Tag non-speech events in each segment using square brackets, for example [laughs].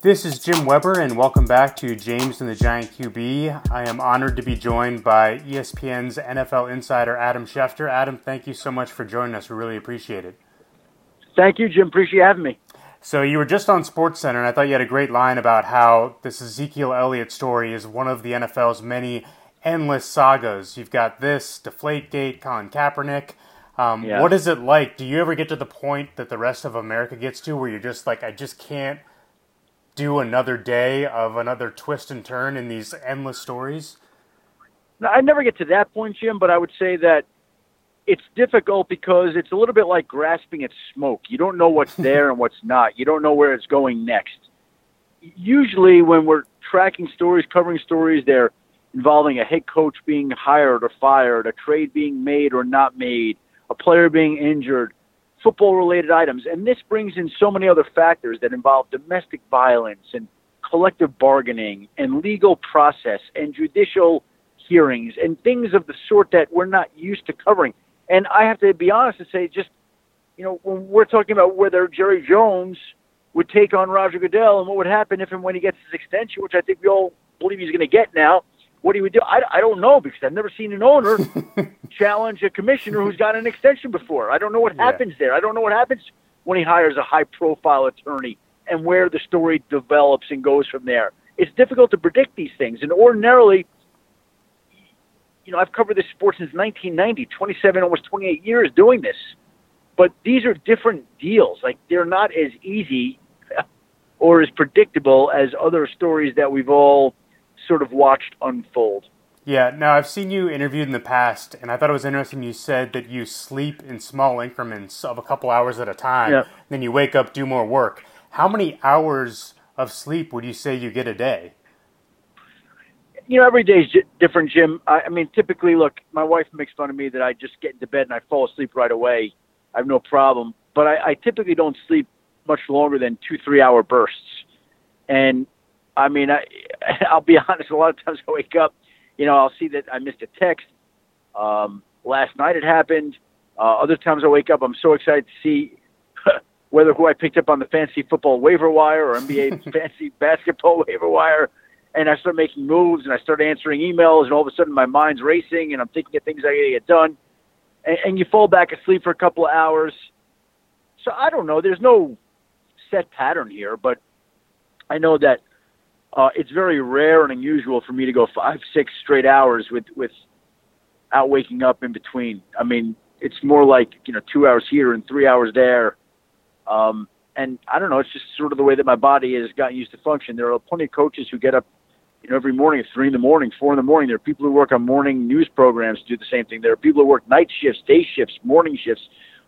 This is Jim Weber, and welcome back to James and the Giant QB. I am honored to be joined by ESPN's NFL insider Adam Schefter. Adam, thank you so much for joining us. We really appreciate it. Thank you, Jim. Appreciate having me. So you were just on Sports Center, and I thought you had a great line about how this Ezekiel Elliott story is one of the NFL's many endless sagas. You've got this Deflategate, Colin Kaepernick. Um, yeah. What is it like? Do you ever get to the point that the rest of America gets to, where you're just like, I just can't do another day of another twist and turn in these endless stories? I never get to that point, Jim, but I would say that it's difficult because it's a little bit like grasping at smoke. You don't know what's [laughs] there and what's not. You don't know where it's going next. Usually, when we're tracking stories, covering stories, they're involving a head coach being hired or fired, a trade being made or not made, a player being injured, football related items. And this brings in so many other factors that involve domestic violence and collective bargaining and legal process and judicial hearings and things of the sort that we're not used to covering. And I have to be honest and say, just, you know, when we're talking about whether Jerry Jones would take on Roger Goodell and what would happen if and when he gets his extension, which I think we all believe he's going to get now, what he would do. I, I don't know because I've never seen an owner [laughs] challenge a commissioner who's got an extension before. I don't know what yeah. happens there. I don't know what happens when he hires a high profile attorney and where the story develops and goes from there. It's difficult to predict these things. And ordinarily, you know, I've covered this sport since 1990, 27, almost 28 years doing this. But these are different deals. Like, they're not as easy [laughs] or as predictable as other stories that we've all sort of watched unfold. Yeah, now I've seen you interviewed in the past, and I thought it was interesting. You said that you sleep in small increments of a couple hours at a time, yeah. then you wake up, do more work. How many hours of sleep would you say you get a day? You know, every day is different, Jim. I, I mean, typically, look, my wife makes fun of me that I just get into bed and I fall asleep right away. I have no problem, but I, I typically don't sleep much longer than two, three hour bursts. And I mean, I, [laughs] I'll be honest. A lot of times I wake up, you know, I'll see that I missed a text. Um, last night it happened. Uh, other times I wake up, I'm so excited to see [laughs] whether who I picked up on the fantasy football waiver wire or NBA [laughs] fantasy basketball waiver wire. And I start making moves and I start answering emails, and all of a sudden my mind's racing and I'm thinking of things I gotta get done. And, and you fall back asleep for a couple of hours. So I don't know. There's no set pattern here, but I know that uh, it's very rare and unusual for me to go five, six straight hours with without waking up in between. I mean, it's more like you know two hours here and three hours there. Um, and I don't know. It's just sort of the way that my body has gotten used to function. There are plenty of coaches who get up, you know, every morning at three in the morning, four in the morning. There are people who work on morning news programs do the same thing. There are people who work night shifts, day shifts, morning shifts.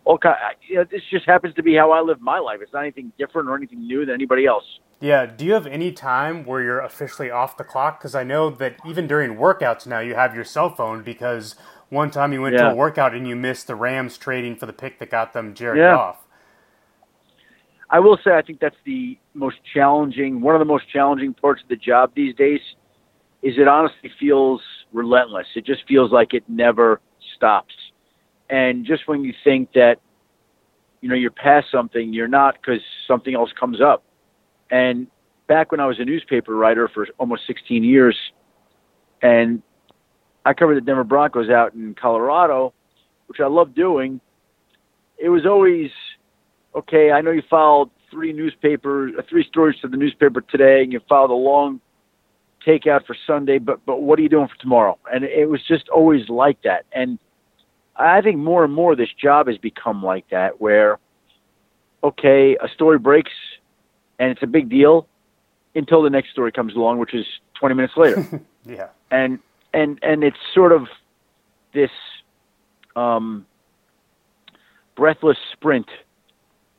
All kind. You know, this just happens to be how I live my life. It's not anything different or anything new than anybody else. Yeah. Do you have any time where you're officially off the clock? Because I know that even during workouts now, you have your cell phone because one time you went yeah. to a workout and you missed the Rams trading for the pick that got them Jared yeah. Goff. I will say I think that's the most challenging, one of the most challenging parts of the job these days. Is it honestly feels relentless. It just feels like it never stops. And just when you think that, you know, you're past something, you're not because something else comes up and back when I was a newspaper writer for almost 16 years, and I covered the Denver Broncos out in Colorado, which I love doing. It was always okay. I know you filed three newspapers, uh, three stories to the newspaper today, and you filed a long takeout for Sunday. But but what are you doing for tomorrow? And it was just always like that. And I think more and more this job has become like that, where okay, a story breaks and it's a big deal until the next story comes along, which is 20 minutes later. [laughs] yeah. And and and it's sort of this um, breathless sprint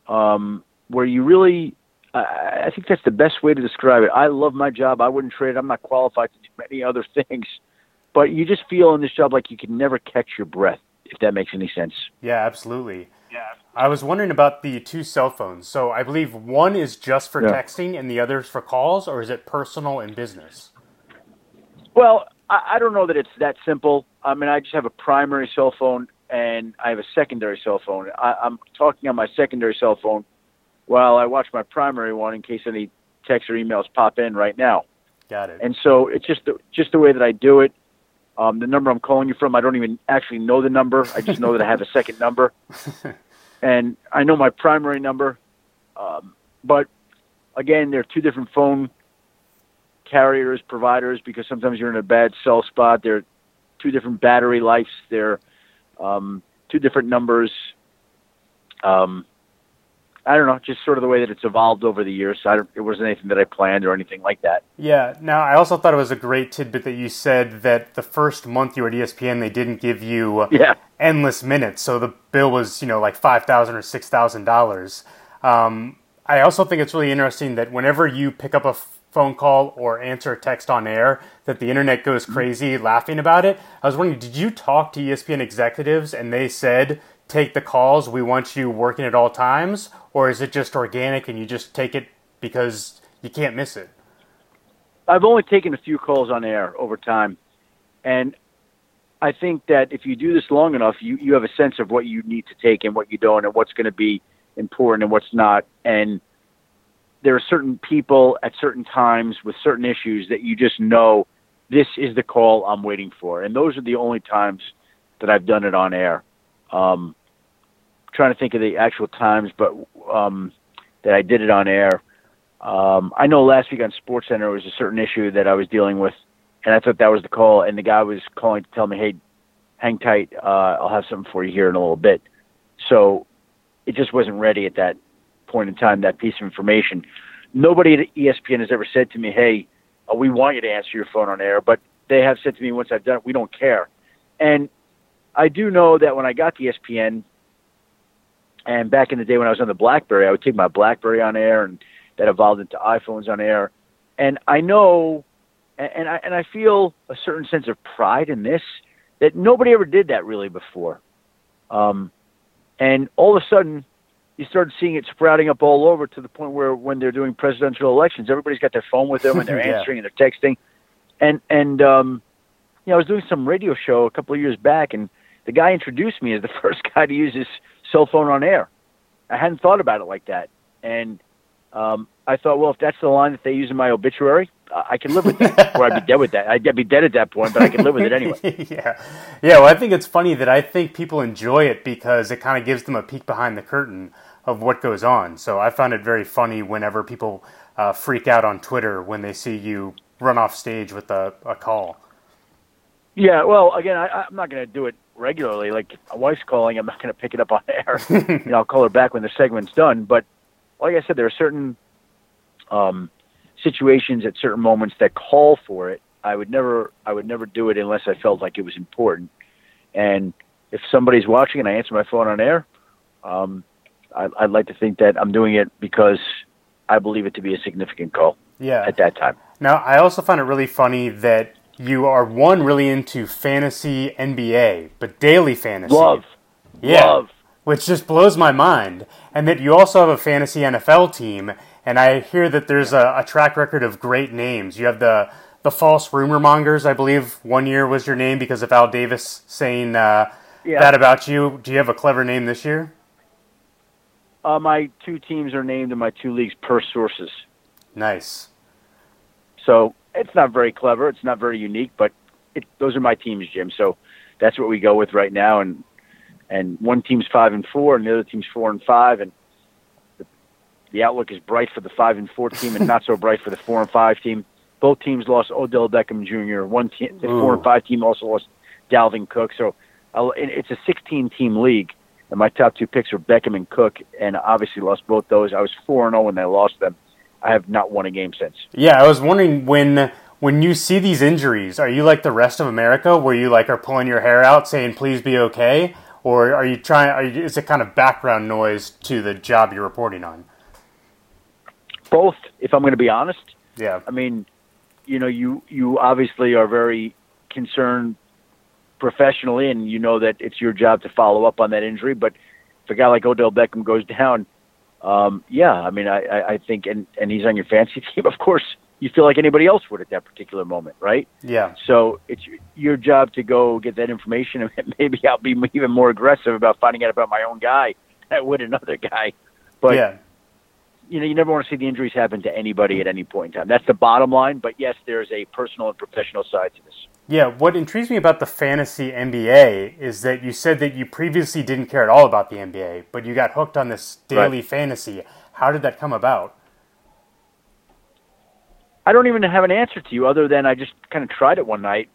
um, where you really. I, I think that's the best way to describe it. I love my job. I wouldn't trade. It. I'm not qualified to do many other [laughs] things, but you just feel in this job like you can never catch your breath. If that makes any sense. Yeah, absolutely. I was wondering about the two cell phones. So I believe one is just for yeah. texting and the other is for calls, or is it personal and business? Well, I, I don't know that it's that simple. I mean, I just have a primary cell phone and I have a secondary cell phone. I, I'm talking on my secondary cell phone while I watch my primary one in case any texts or emails pop in right now. Got it. And so it's just the, just the way that I do it. Um, the number I'm calling you from, I don't even actually know the number. I just know that I have a second number, [laughs] and I know my primary number. Um, but again, they're two different phone carriers, providers, because sometimes you're in a bad cell spot. They're two different battery lives. They're um, two different numbers. Um, I don't know, just sort of the way that it's evolved over the years. So I don't, it wasn't anything that I planned or anything like that. Yeah. Now, I also thought it was a great tidbit that you said that the first month you were at ESPN, they didn't give you yeah. endless minutes, so the bill was you know like $5,000 or six thousand um, dollars. I also think it's really interesting that whenever you pick up a phone call or answer a text on air, that the internet goes crazy laughing about it. I was wondering, did you talk to ESPN executives and they said take the calls. We want you working at all times, or is it just organic and you just take it because you can't miss it? I've only taken a few calls on air over time, and I think that if you do this long enough, you you have a sense of what you need to take and what you don't, and what's going to be important and what's not. And there are certain people at certain times with certain issues that you just know this is the call I'm waiting for, and those are the only times that I've done it on air. Um, trying to think of the actual times, but um, that I did it on air. Um, I know last week on Sports Center was a certain issue that I was dealing with, and I thought that was the call. And the guy was calling to tell me, "Hey, hang tight. Uh, I'll have something for you here in a little bit." So it just wasn't ready at that point in time. That piece of information. Nobody at ESPN has ever said to me, "Hey, uh, we want you to answer your phone on air," but they have said to me once I've done it, "We don't care." And I do know that when I got to ESPN, and back in the day when I was on the BlackBerry, I would take my BlackBerry on air, and that evolved into iPhones on air. And I know, and I and I feel a certain sense of pride in this that nobody ever did that really before. Um, and all of a sudden, you started seeing it sprouting up all over to the point where when they're doing presidential elections, everybody's got their phone with them and [laughs] they're Yeah. answering and they're texting. And and um, you know, I was doing some radio show a couple of years back, and the guy introduced me as the [laughs] first guy to use his cell phone on air. I hadn't thought about it like that, and um, I thought, well, if that's the line that they use in my obituary, I can live with that, [laughs] or I'd be dead with that. I'd be dead at that point, but I can live with it anyway. [laughs] yeah, yeah. Well, I think it's funny that I think people enjoy it because it kind of gives them a peek behind the curtain of what goes on. So I found it very funny whenever people uh, freak out on Twitter when they see you run off stage with a, a call. Yeah, well, again, I, I'm not going to do it regularly. Like my wife's calling, I'm not going to pick it up on air. [laughs] you know, I'll call her back when the segment's done. But like I said, there are certain um, situations at certain moments that call for it. I would never, I would never do it unless I felt like it was important. And if somebody's watching and I answer my phone on air, um, I, I'd like to think that I'm doing it because I believe it to be a significant call Yeah. at that time. Now, I also find it really funny that you are one really into fantasy NBA, but daily fantasy. Love, Yeah. love. which just blows my mind. And that you also have a fantasy NFL team, and I hear that there's a, a track record of great names. You have the the false rumor mongers, I believe. One year was your name because of Al Davis saying uh, Yeah. that about you. Do you have a clever name this year? Uh, my two teams are named in my two leagues per sources. Nice. So it's not very clever. It's not very unique, but it, those are my teams, Jim. So that's what we go with right now. And and one team's five and four, and the other team's four and five, and the, the outlook is bright for the five and four team, and not so bright for the four and five team. Both teams lost Odell Beckham Jr. One team, the four and oh. five team also lost Dalvin Cook. So I'll, it's a 16 team league, and my top two picks are Beckham and Cook, and obviously lost both those. I was four and zero when they lost them. I have not won a game since. Yeah, I was wondering when when you see these injuries, are you like the rest of America, where you like are pulling your hair out, saying "Please be okay," or are you trying? Are you, is it kind of background noise to the job you're reporting on? Both, if I'm going to be honest. Yeah. I mean, you know, you you obviously are very concerned professionally, and you know that it's your job to follow up on that injury. But if a guy like Odell Beckham goes [laughs] down, um, yeah, I mean, I, I, I think, and and he's on your fantasy [laughs] team, of course, you feel like anybody else would at that particular moment, right? Yeah. So it's your job to go get that information, and [laughs] maybe I'll be even more aggressive about finding out about my own guy [laughs] than I would another guy. But yeah. you know, you never want to see the injuries happen to anybody at any point in time. That's the bottom line. But yes, there's a personal and professional side to this. Yeah, what intrigues me about the fantasy NBA is that you said that you previously didn't care at all about the NBA, but you got hooked on this daily right. fantasy. How did that come about? I don't even have an answer to you other than I just kind of tried it one night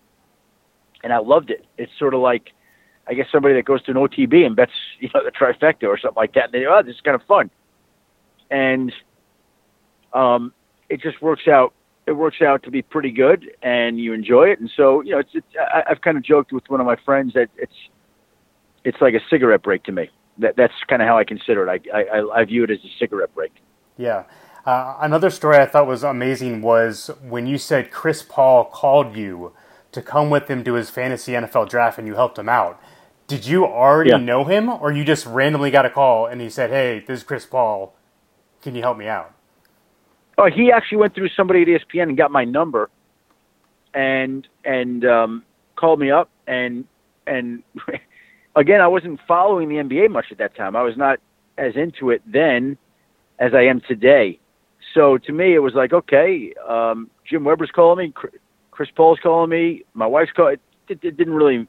and I loved it. It's sort of like, I guess somebody that goes to an OTB and bets, [laughs] you know, the trifecta or something like that. And they, oh, this is kind of fun. And um, it just works out. It works out to be pretty good, and you enjoy it. And so, you know, it's. it's I, I've kind of joked with one of my friends that it's, it's like a cigarette break to me. That that's kind of how I consider it. I I, I view it as a cigarette break. Yeah. Uh, another story I thought was amazing was when you said Chris Paul called you to come with him to his fantasy NFL draft and you helped him out. Did you already yeah. know him, or you just randomly got a call and he said, "Hey, this is Chris Paul. Can you help me out?" Oh, he actually went through somebody at ESPN and got my number, and and um, called me up and and [laughs] again, I wasn't following the NBA much at that time. I was not as into it then as I am today. So to me, it was like, okay, um, Jim Weber's calling me, Chris Paul's calling me, my wife's calling. It, it didn't really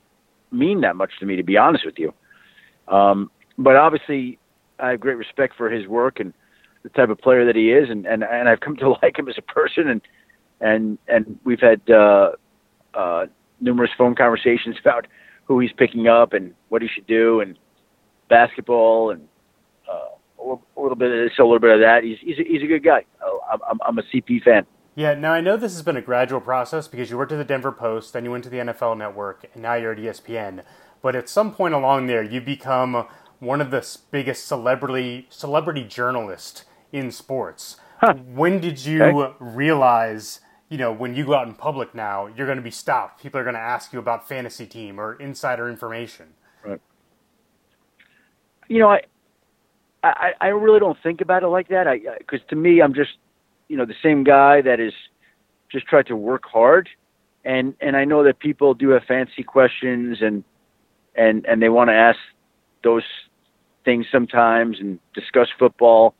mean that much to me, to be honest with you. Um, but obviously, I have great respect for his work and the type of player that he is, and, and, and I've come to [laughs] like him as a person, and and and we've had uh, uh, numerous phone conversations [laughs] about who he's picking up and what he should do, and basketball and a little bit of this, a little bit of that. He's he's a, he's a good guy. Oh, I'm, I'm a CP fan. Yeah, now I know this has been a gradual process because you worked at the Denver Post, then you went to the NFL Network, and now you're at ESPN. But at some point along there, you become one of the biggest celebrity celebrity journalists in sports. Huh. When did you okay. realize, you know, when you go out in public now, you're going to be stopped? People are going to ask you about fantasy team or insider information. Right. You know, I I, I really don't think about it like that. I because to me, I'm just you know the same guy that is just tried to work hard, and and I know that people do have fancy questions and and and they want to ask those things sometimes and discuss football,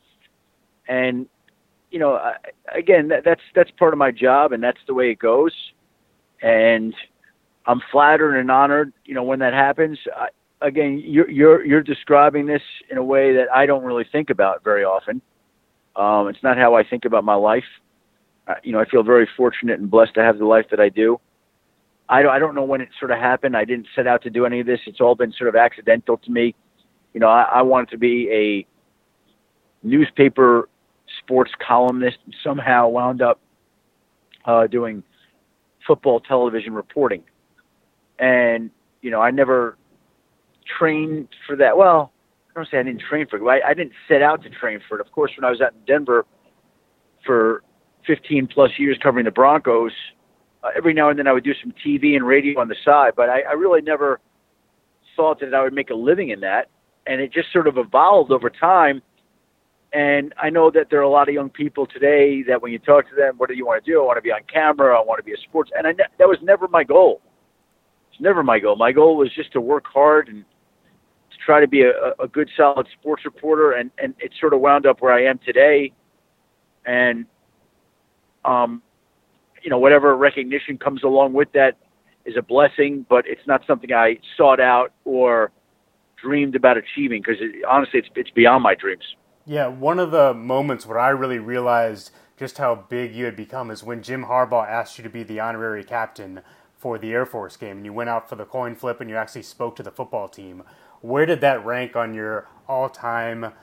and you know I, again that, that's that's part of my job and that's the way it goes, and I'm flattered and honored you know when that happens. I, again, you're you're you're describing this in a way that I don't really think about very often. Um, it's not how I think about my life. Uh, you know, I feel very fortunate and blessed to have the life that I do. I don't, I don't know when it sort of happened. I didn't set out to do any of this. It's all been sort of accidental to me. You know, I, I wanted to be a newspaper sports columnist and somehow wound up uh, doing football television reporting. And, you know, I never train for that. Well, I don't say I didn't train for it. I, I didn't set out to train for it. Of course, when I was out in Denver for 15 plus years covering the Broncos, uh, every now and then I would do some TV and radio on the side, but I, I really never thought that I would make a living in that. And it just sort of evolved over time. And I know that there are a lot of young people today that when you talk to them, what do you want to do? I want to be on camera. I want to be a sports. And I, that was never my goal. It's never my goal. My goal was just to work hard and to try to be a, a good, solid sports reporter, and and it sort of wound up where I am today, and um, you know, whatever recognition comes along with that is a blessing, but it's not something I sought out or dreamed about achieving because it, honestly, it's it's beyond my dreams. Yeah, one of the moments where I really realized just how big you had become is when Jim Harbaugh asked you to be the honorary captain for the Air Force game, and you went out for the coin flip and you actually spoke to the football team where did that rank on your all-time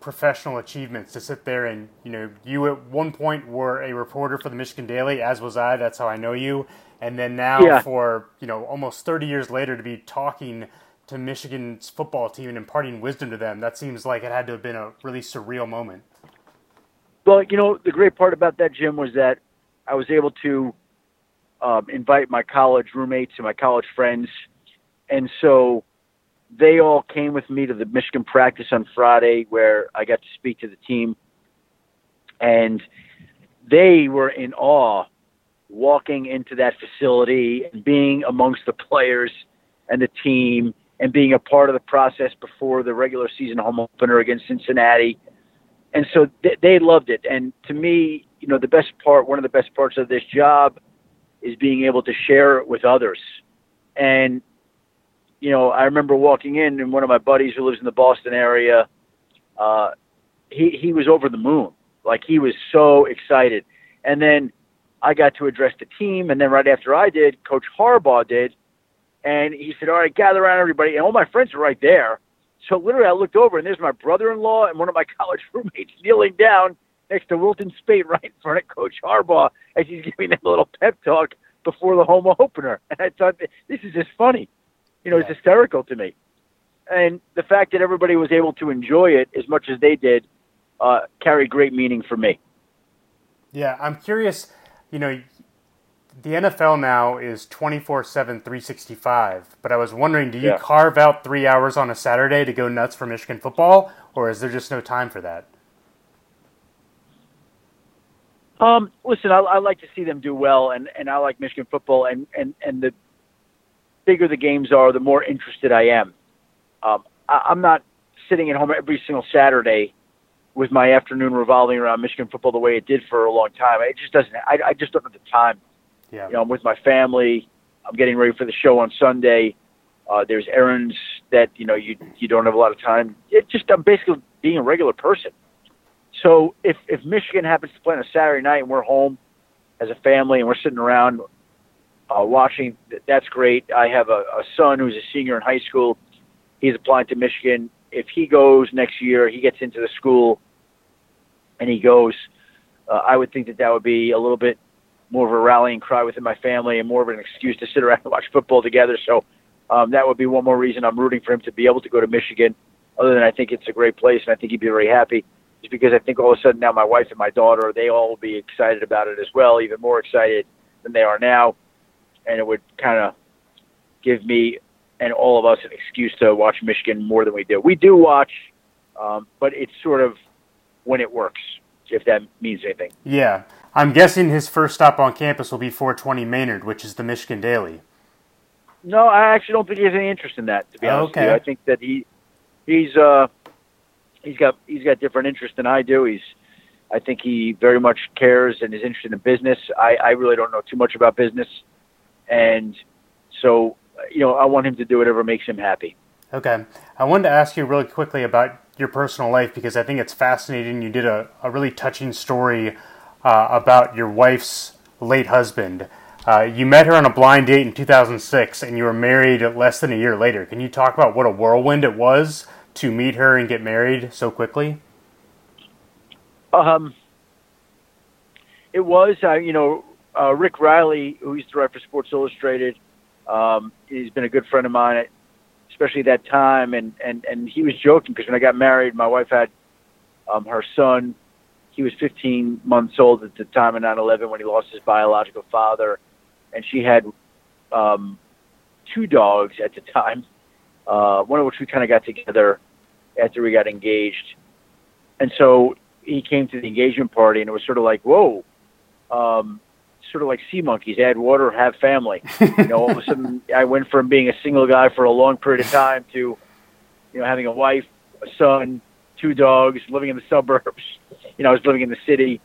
professional achievements to sit there and you know you at one point were a reporter for the Michigan Daily as was I that's how I know you and then now yeah. for you know almost 30 years later to be talking to Michigan's football team and imparting wisdom to them that seems like it had to have been a really surreal moment. Well you know the great part about that Jim was that I was able to um, invite my college roommates and my college friends. And so they all came with me to the Michigan practice on Friday where I got to speak to the team. And they were in awe walking into that facility and being amongst the players and the team and being a part of the process before the regular season home opener against Cincinnati. and so they, they loved it. And to me, you know, the best part, one of the best parts of this job, is being able to share it with others. And you know, I remember walking in, and one of my buddies who lives in the Boston area, uh, he he was over the moon. Like he was so excited. And then I got to address the team, and then right after I did, Coach Harbaugh did, and he said, "All right, gather around, everybody." And all my friends are right there. So literally, I looked over, and there's my brother-in-law and one of my [laughs] college roommates kneeling down next to Wilton Speight, right in front of Coach Harbaugh, as he's giving that little pep talk before the home opener. And I thought, this is just funny. You know, yeah. it's hysterical to me. And the fact that everybody was able to enjoy it as much as they did uh, carried great meaning for me. Yeah, I'm curious. You know, the NFL now is 24 7, 365. But I was wondering, do you yeah. carve out three hours on a Saturday to go nuts for Michigan football, or is there just no time for that? Um, listen, I, I like to see them do well, and, and I like Michigan football, and, and, and the bigger the games are, the more interested I am. Um, I, I'm not sitting at home every single Saturday with my afternoon revolving around Michigan football the way it did for a long time. It just doesn't. I, I just don't have the time. Yeah. You know, I'm with my family. I'm getting ready for the show on Sunday. Uh, there's errands that you know you you don't have a lot of time. It just I'm basically being a regular person. So if if Michigan happens to play on a Saturday night and we're home as a family and we're sitting around uh, watching, that's great. I have a, a son who's a senior in high school. He's applying to Michigan. If he goes next year, he gets into the school, and he goes. Uh, I would think that that would be a little bit more of a rallying cry within my family and more of an excuse to sit around and watch football together. So um, that would be one more reason I'm rooting for him to be able to go to Michigan. Other than I think it's a great place and I think he'd be very happy is because I think all of a sudden now my wife and my daughter, they all will be excited about it as well, even more excited than they are now. And it would kind of give me and all of us an excuse to watch Michigan more than we do. We do watch, um, but it's sort of when it works, if that means anything. Yeah. I'm guessing his first stop on campus will be 420 Maynard, which is the Michigan Daily. No, I actually don't think he has any interest in that. To be honest okay. with you, I think that he he's uh, he's got he's got different interests than I do. He's I think he very much cares and is interested in business. I, I really don't know too much about business, and so you know I want him to do whatever makes him happy. Okay, I wanted to ask you really quickly about your personal life because I think it's fascinating. You did a, a really touching story uh, about your wife's late husband. Uh, you met her on a blind date in 2006, and you were married less than a year later. Can you talk about what a whirlwind it was to meet her and get married so quickly? Um, it was, uh, you know, uh, Rick Reilly, who used to write for Sports Illustrated. Um, he's been a good friend of mine, especially that time. And, and, and he was joking because when I got married, my wife had um, her son. He was 15 months old at the time of 9 11 when he lost his biological father. And she had um, two dogs at the time uh, one of which we kind of got together after we got engaged. And so he came to the engagement party, and it was sort of like, whoa, um, sort of like sea monkeys add water, have family. you know, all of a sudden, [laughs] I went from being a single guy for a long period of time to, you know, having a wife, a son, two dogs, living in the suburbs. [laughs] You know, I was living in the city.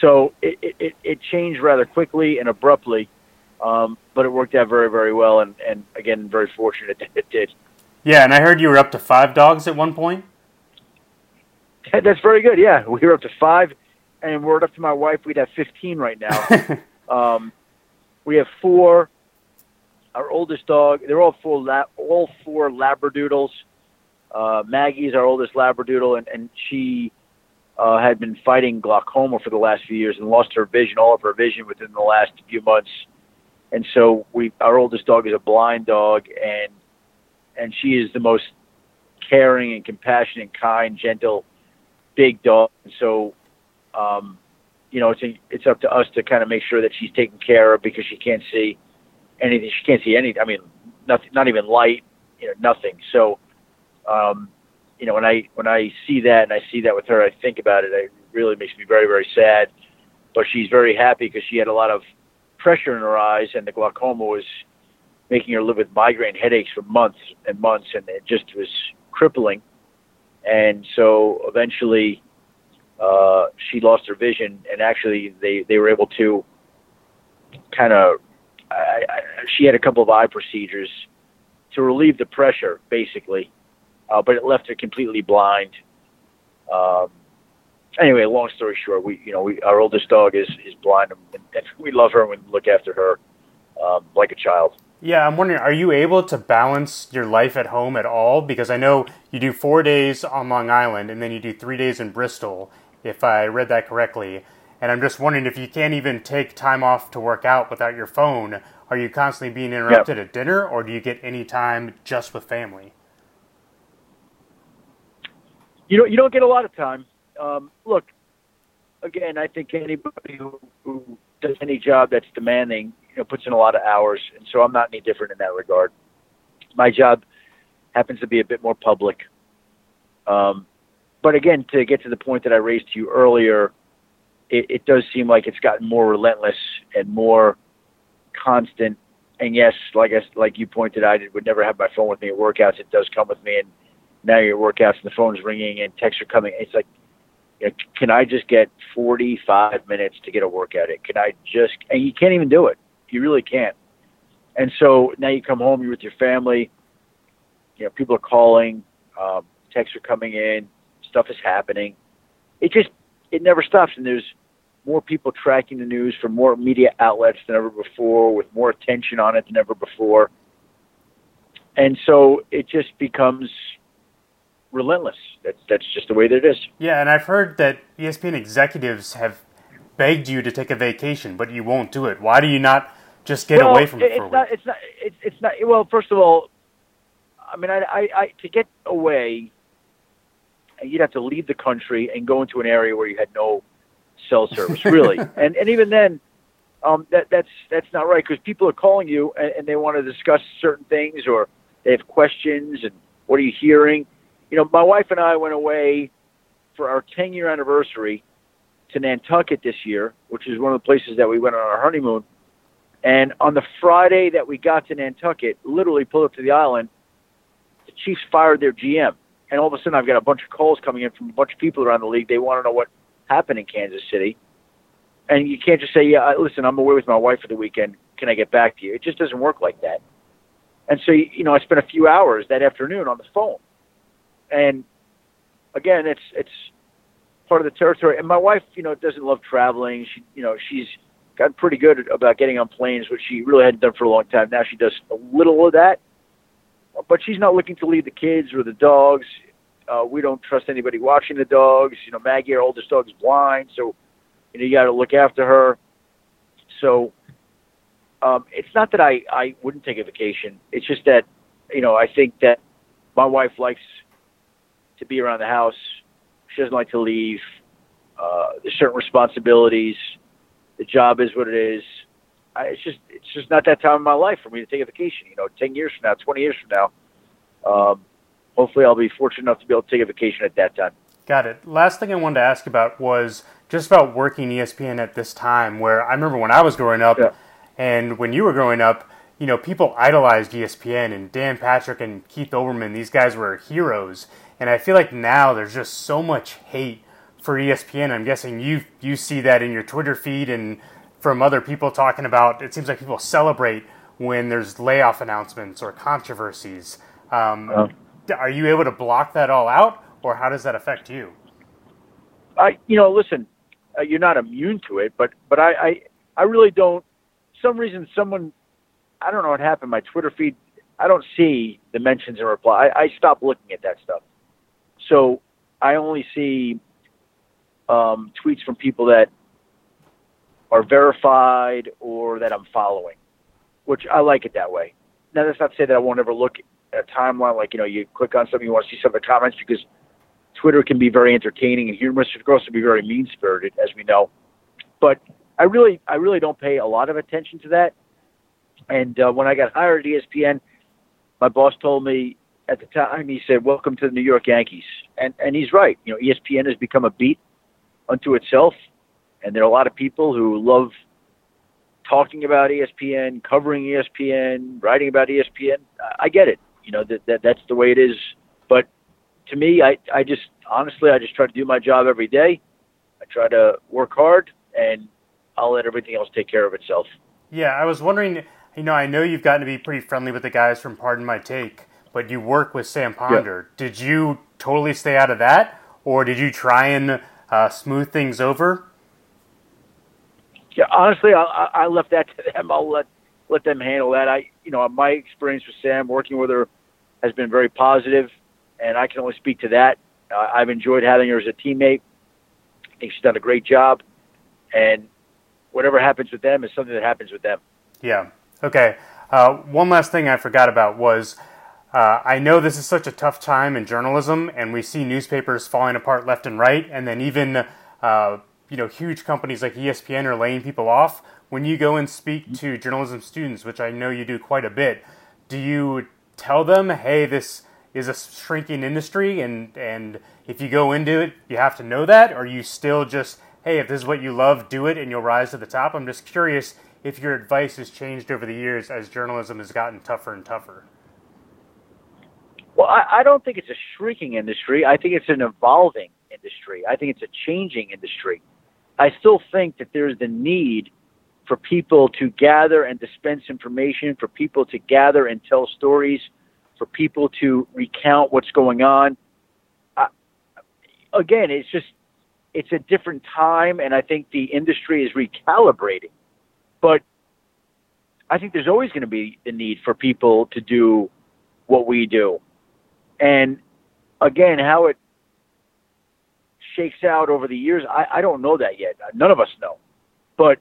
So it, it, it changed rather quickly and abruptly, um, but it worked out very, very well. And, and again, very fortunate that it did. Yeah, and I heard you were up to five dogs at one point. That's very good. Yeah, we were up to five, and we're up to my wife. We'd have fifteen right now. [laughs] um, we have four. Our oldest dog. They're all four. La- all four Labradoodles. Uh, Maggie's our oldest Labradoodle, and, and she uh, had been fighting glaucoma for the last few years and lost her vision, all of her vision, within the last few months. And so we, our oldest dog is a blind dog, and and she is the most caring and compassionate, kind, gentle, big dog. And so, um, you know, it's a, it's up to us to kind of make sure that she's taken care of because she can't see anything. She can't see anything. I mean, nothing, not even light. You know, nothing. So, um, you know, when I when I see that and I see that with her, I think about it. It really makes me very very sad. But she's very happy because she had a lot of pressure in her eyes, and the glaucoma was making her live with migraine headaches for months and months, and it just was crippling. And so eventually, uh, she lost her vision, and actually they they were able to kind of. I, I, she had a couple of eye procedures to relieve the pressure, basically, uh, but it left her completely blind. Um, anyway, long story short, we you know we our oldest dog is is blind, and, and we love her and we look after her um, like a child. Yeah, I'm wondering, are you able to balance your life at home at all? Because I know you do four days on Long Island and then you do three days in Bristol, if I read that correctly. And I'm just wondering if you can't even take time off to work out without your phone, are you constantly being interrupted at dinner or do you get any time just with family? You know, you don't get a lot of time. Um, look, again, I think anybody who, who does any job that's demanding, you know, puts in a lot of hours, and so I'm not any different in that regard. My job happens to be a bit more public. Um, but again, to get to the point that I raised to you earlier, it, it does seem like it's gotten more relentless and more constant. And yes, like I, like you pointed out, I would never have my phone with me at workouts. It does come with me, and now your workouts and the phone's ringing and texts are coming. It's like, you know, can I just get 45 minutes to get a workout in? Can I just? And you can't even do it. You really can't. And so now you come home, you're with your family. You know, people are calling, um, texts are coming in, stuff is happening. It just it never stops, and there's more people tracking the news from more media outlets than ever before, with more attention on it than ever before. And so it just becomes relentless. That's that's just the way that it is. Yeah, and I've heard that ESPN executives have begged you to take a vacation, but you won't do it. Why do you not just get well, away from it? It's not. It's not. It's, it's not. Well, first of all, I mean, I, I, I to get away, you'd have to leave the country and go into an area where you had no cell service, really. [laughs] and and even then, um, that that's that's not right because people are calling you and, and they want to discuss certain things or they have questions and what are you hearing? You know, my wife and I went away for our 10 year anniversary to Nantucket this year, which is one of the places that we went on our honeymoon. And on the Friday that we got to Nantucket, literally pulled up to the island, the Chiefs fired their GM. And all of a sudden, I've got a bunch of calls coming in from a bunch of people around the league. They want to know what happened in Kansas City. And you can't just say, yeah, listen, I'm away with my wife for the weekend. Can I get back to you? It just doesn't work like that. And so, you know, I spent a few hours that afternoon on the phone. And again, it's, it's part of the territory. And my wife, you know, doesn't love traveling. She, you know, she's gotten pretty good about getting on planes, which she really hadn't done for a long time. Now she does a little of that but she's not looking to leave the kids or the dogs. Uh, we don't trust anybody watching the dogs. You know, Maggie, our oldest dog, is blind, so you know you got to look after her. So um, it's not that I I wouldn't take a vacation. It's just that you know I think that my wife likes to be around the house. She doesn't like to leave. Uh, there's certain responsibilities. The job is what it is. I, it's just it's just not that time in my life for me to take a vacation. You know, ten years from now, twenty years from now, um, hopefully I'll be fortunate enough to be able to take a vacation at that time. Got it. Last thing I wanted to ask about was just about working ESPN at this time, where I remember when I was growing up, yeah. and when you were growing up, you know, people idolized ESPN and Dan Patrick and Keith Olbermann. These guys were heroes, and I feel like now there's just so much hate for ESPN. I'm guessing you you see that in your Twitter feed and from other people talking about it seems like people celebrate when there's layoff announcements or controversies. Um, uh, are you able to block that all out, or how does that affect you? I, you know, listen, uh, you're not immune to it, but but I, I, I really don't. Some reason, someone, I don't know what happened. My Twitter feed, I don't see the mentions and reply. I, I stopped looking at that stuff, so I only see um, tweets from people that are verified or that I'm following, which I like it that way. Now, that's not to say that I won't ever look at a timeline like, you know, you click on something, you want to see some of the comments because Twitter can be very entertaining and humorous. It can also be very mean spirited, as we know. But I really, I really don't pay a lot of attention to that. And uh, when I got hired at ESPN, my boss told me at the time, he said, "Welcome to the New York Yankees," and and he's right. You know, ESPN has become a beat unto itself and there are a lot of people who love talking about ESPN, covering ESPN, writing about ESPN. I get it. You know that, that that's the way it is. But to me, I I just honestly I just try to do my job every day. I try to work hard, and I'll let everything else take care of itself. Yeah, I was wondering. You know, I know you've gotten to be pretty friendly with the guys from Pardon My Take, but you work with Sam Ponder. Yeah. Did you totally stay out of that, or did you try and uh, smooth things over? Yeah, honestly, I, I left that [laughs] to them. I'll let let them handle that. I, you know, my experience with Sam working with her has been very positive, and I can only speak to that. Uh, I've enjoyed having her as a teammate. I think she's done a great job, and whatever happens with them is something that happens with them. Yeah. Okay. Uh, one last thing I forgot about was uh, I know this is such a tough time in journalism, and we see newspapers falling apart left and right, and then even uh, you know huge companies like ESPN are laying people off. When you go and speak to journalism students, which I know you do quite a bit, do you tell them, "Hey, this is a shrinking industry, and and if you go into it, you have to know that," or you still just, "Hey, if this is what you love, do it, and you'll rise to the top"? I'm just curious if your advice has changed over the years as journalism has gotten tougher and tougher. Well, I, I don't think it's a shrinking industry. I think it's an evolving industry. I think it's a changing industry. I still think that there's the need for people to gather and dispense information, for people to gather and tell stories, for people to recount what's going on. I, again, it's just it's a different time, and I think the industry is recalibrating. But I think there's always going to be the need for people to do what we do. And again, how it shakes out over the years, I, I don't know that yet. None of us know. But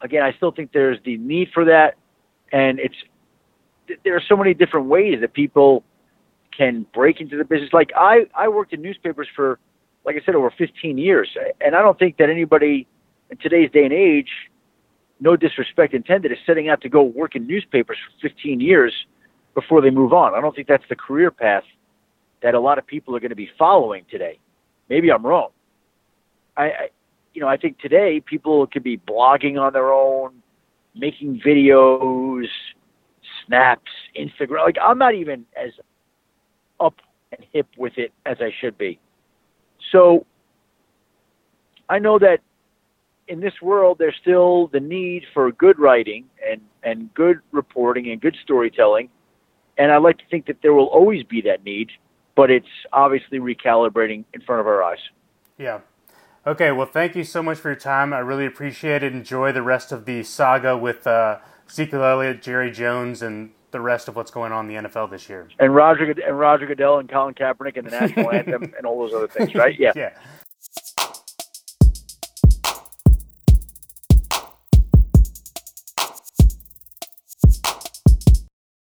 again, I still think there's the need for that. And it's, there are so many different ways that people can break into the business. Like I, I worked in newspapers for, like I said, over 15 years. And I don't think that anybody in today's day and age, no disrespect intended, is setting out to go work in newspapers for 15 years before they move on. I don't think that's the career path that a lot of people are going to be following today. Maybe I'm wrong. I, I you know, I think today people could be blogging on their own, making videos, snaps, Instagram. Like I'm not even as up and hip with it as I should be. So I know that in this world there's still the need for good writing and, and good reporting and good storytelling and I like to think that there will always be that need, but it's obviously recalibrating in front of our eyes. Yeah. Okay, well, thank you so much for your time. I really appreciate it. Enjoy the rest of the saga with uh, Ezekiel Elliott, Jerry Jones, and the rest of what's going on in the NFL this year. And Roger and Roger Goodell and Colin Kaepernick and the national [laughs] anthem and all those other things, right? Yeah. yeah.